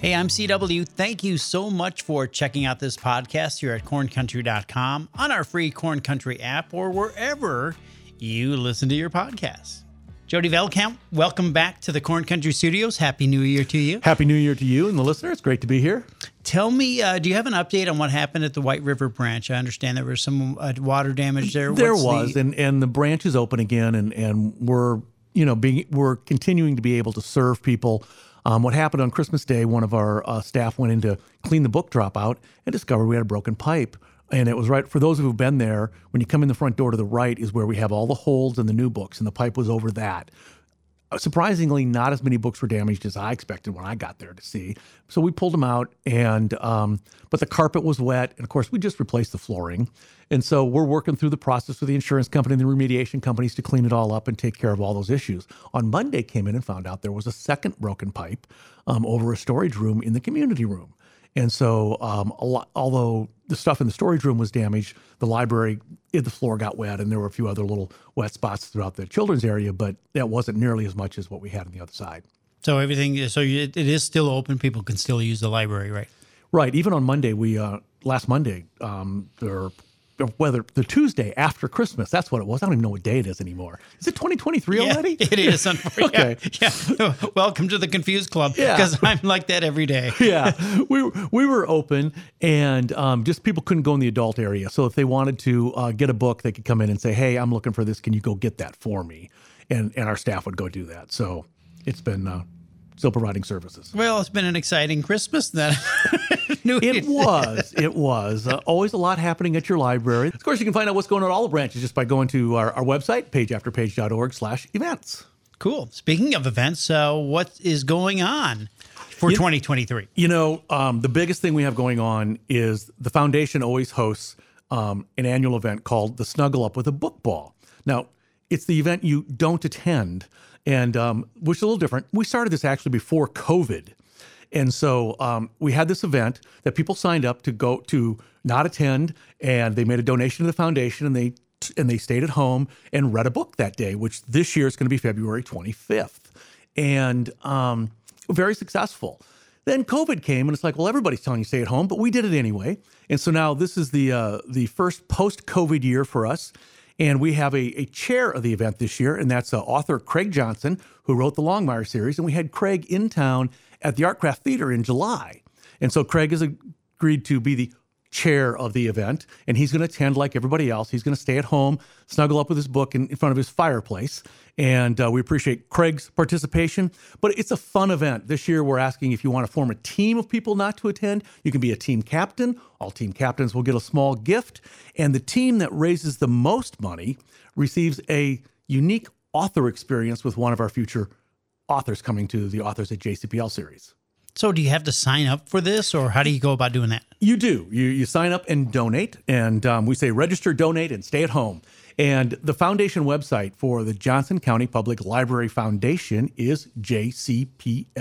Hey, I'm CW. Thank you so much for checking out this podcast here at corncountry.com on our free Corn Country app or wherever you listen to your podcasts. Jody Velkamp, welcome back to the Corn Country Studios. Happy New Year to you. Happy New Year to you and the listeners. Great to be here. Tell me, uh, do you have an update on what happened at the White River branch? I understand there was some uh, water damage there. There What's was, the- and and the branch is open again, and and we're you know being we're continuing to be able to serve people. Um, what happened on Christmas Day? One of our uh, staff went in to clean the book drop out and discovered we had a broken pipe. And it was right for those of who've been there. When you come in the front door to the right is where we have all the holes in the new books, and the pipe was over that. Surprisingly, not as many books were damaged as I expected when I got there to see. So we pulled them out, and um, but the carpet was wet, and of course we just replaced the flooring. And so we're working through the process with the insurance company and the remediation companies to clean it all up and take care of all those issues. On Monday, came in and found out there was a second broken pipe um, over a storage room in the community room. And so, um, lot, although the stuff in the storage room was damaged, the library, the floor got wet, and there were a few other little wet spots throughout the children's area, but that wasn't nearly as much as what we had on the other side. so everything, so it is still open. People can still use the library, right? Right. Even on Monday, we uh, last Monday, um, or whether the Tuesday after Christmas, that's what it was. I don't even know what day it is anymore. Is it 2023 already? it is. Okay. Yeah. yeah. Welcome to the Confused Club. Yeah. Because I'm like that every day. yeah, we we were open, and um, just people couldn't go in the adult area. So if they wanted to uh, get a book, they could come in and say, "Hey, I'm looking for this. Can you go get that for me?" And and our staff would go do that. So it's been uh, still providing services. Well, it's been an exciting Christmas then. New It was. It was. Uh, always a lot happening at your library. Of course, you can find out what's going on at all the branches just by going to our, our website, pageafterpage.org slash events. Cool. Speaking of events, uh, what is going on for 2023? You know, um, the biggest thing we have going on is the foundation always hosts um, an annual event called the Snuggle Up with a Book Ball. Now, it's the event you don't attend, and um, which is a little different. We started this actually before COVID, and so um, we had this event that people signed up to go to not attend, and they made a donation to the foundation, and they and they stayed at home and read a book that day, which this year is going to be February 25th, and um, very successful. Then COVID came, and it's like, well, everybody's telling you stay at home, but we did it anyway. And so now this is the uh, the first post COVID year for us, and we have a, a chair of the event this year, and that's uh, author Craig Johnson, who wrote the Longmire series, and we had Craig in town at the Artcraft Theater in July, and so Craig has agreed to be the chair of the event, and he's going to attend like everybody else. He's going to stay at home, snuggle up with his book in, in front of his fireplace. And uh, we appreciate Craig's participation. But it's a fun event. This year, we're asking if you want to form a team of people not to attend, you can be a team captain. All team captains will get a small gift. And the team that raises the most money receives a unique author experience with one of our future authors coming to the Authors at JCPL series. So, do you have to sign up for this, or how do you go about doing that? You do. You you sign up and donate, and um, we say register, donate, and stay at home. And the foundation website for the Johnson County Public Library Foundation is jcplf.org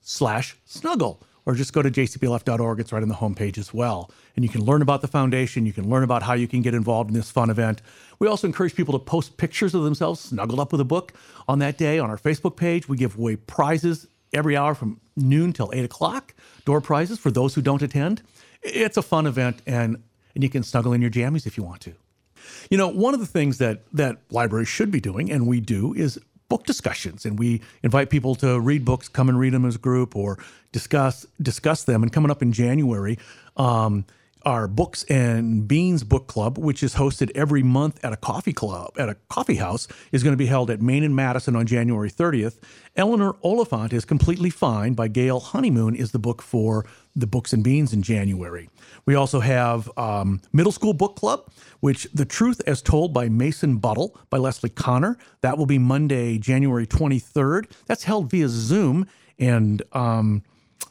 slash snuggle. Or just go to jcplf.org. It's right on the homepage as well. And you can learn about the foundation. You can learn about how you can get involved in this fun event. We also encourage people to post pictures of themselves snuggled up with a book on that day on our Facebook page. We give away prizes every hour from noon till 8 o'clock, door prizes for those who don't attend. It's a fun event, and, and you can snuggle in your jammies if you want to. You know, one of the things that that libraries should be doing, and we do, is book discussions. And we invite people to read books, come and read them as a group, or discuss discuss them. And coming up in January, um, our Books and Beans Book Club, which is hosted every month at a coffee club, at a coffee house, is going to be held at Main and Madison on January 30th. Eleanor Oliphant is Completely Fine by Gail Honeyman is the book for the Books and Beans in January. We also have um, Middle School Book Club, which The Truth as Told by Mason Buttle by Leslie Connor. That will be Monday, January 23rd. That's held via Zoom. And um,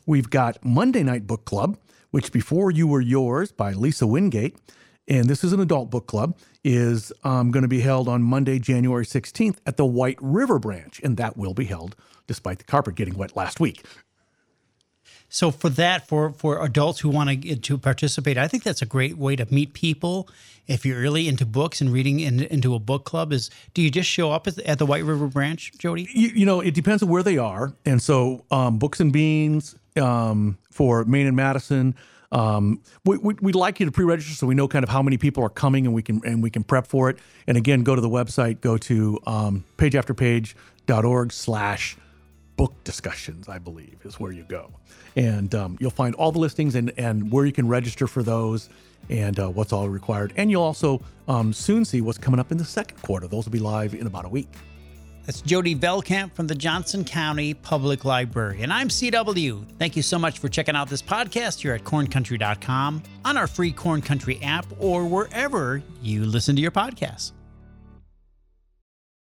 we've got Monday Night Book Club, which Before You Were Yours by Lisa Wingate. And this is an adult book club, is um, going to be held on Monday, January 16th at the White River branch. And that will be held despite the carpet getting wet last week. So for that, for for adults who want to to participate, I think that's a great way to meet people. If you're really into books and reading in, into a book club, is do you just show up at the, at the White River branch, Jody? You, you know, it depends on where they are, and so um, Books and Beans um, for Main and Madison. Um, we, would like you to pre-register so we know kind of how many people are coming and we can and we can prep for it. And again, go to the website, go to um, pageafterpage.org slash book discussions, I believe is where you go. And um, you'll find all the listings and, and where you can register for those and uh, what's all required. And you'll also um, soon see what's coming up in the second quarter. Those will be live in about a week. That's Jody Velkamp from the Johnson County Public Library. And I'm CW. Thank you so much for checking out this podcast here at corncountry.com, on our free Corn Country app, or wherever you listen to your podcasts.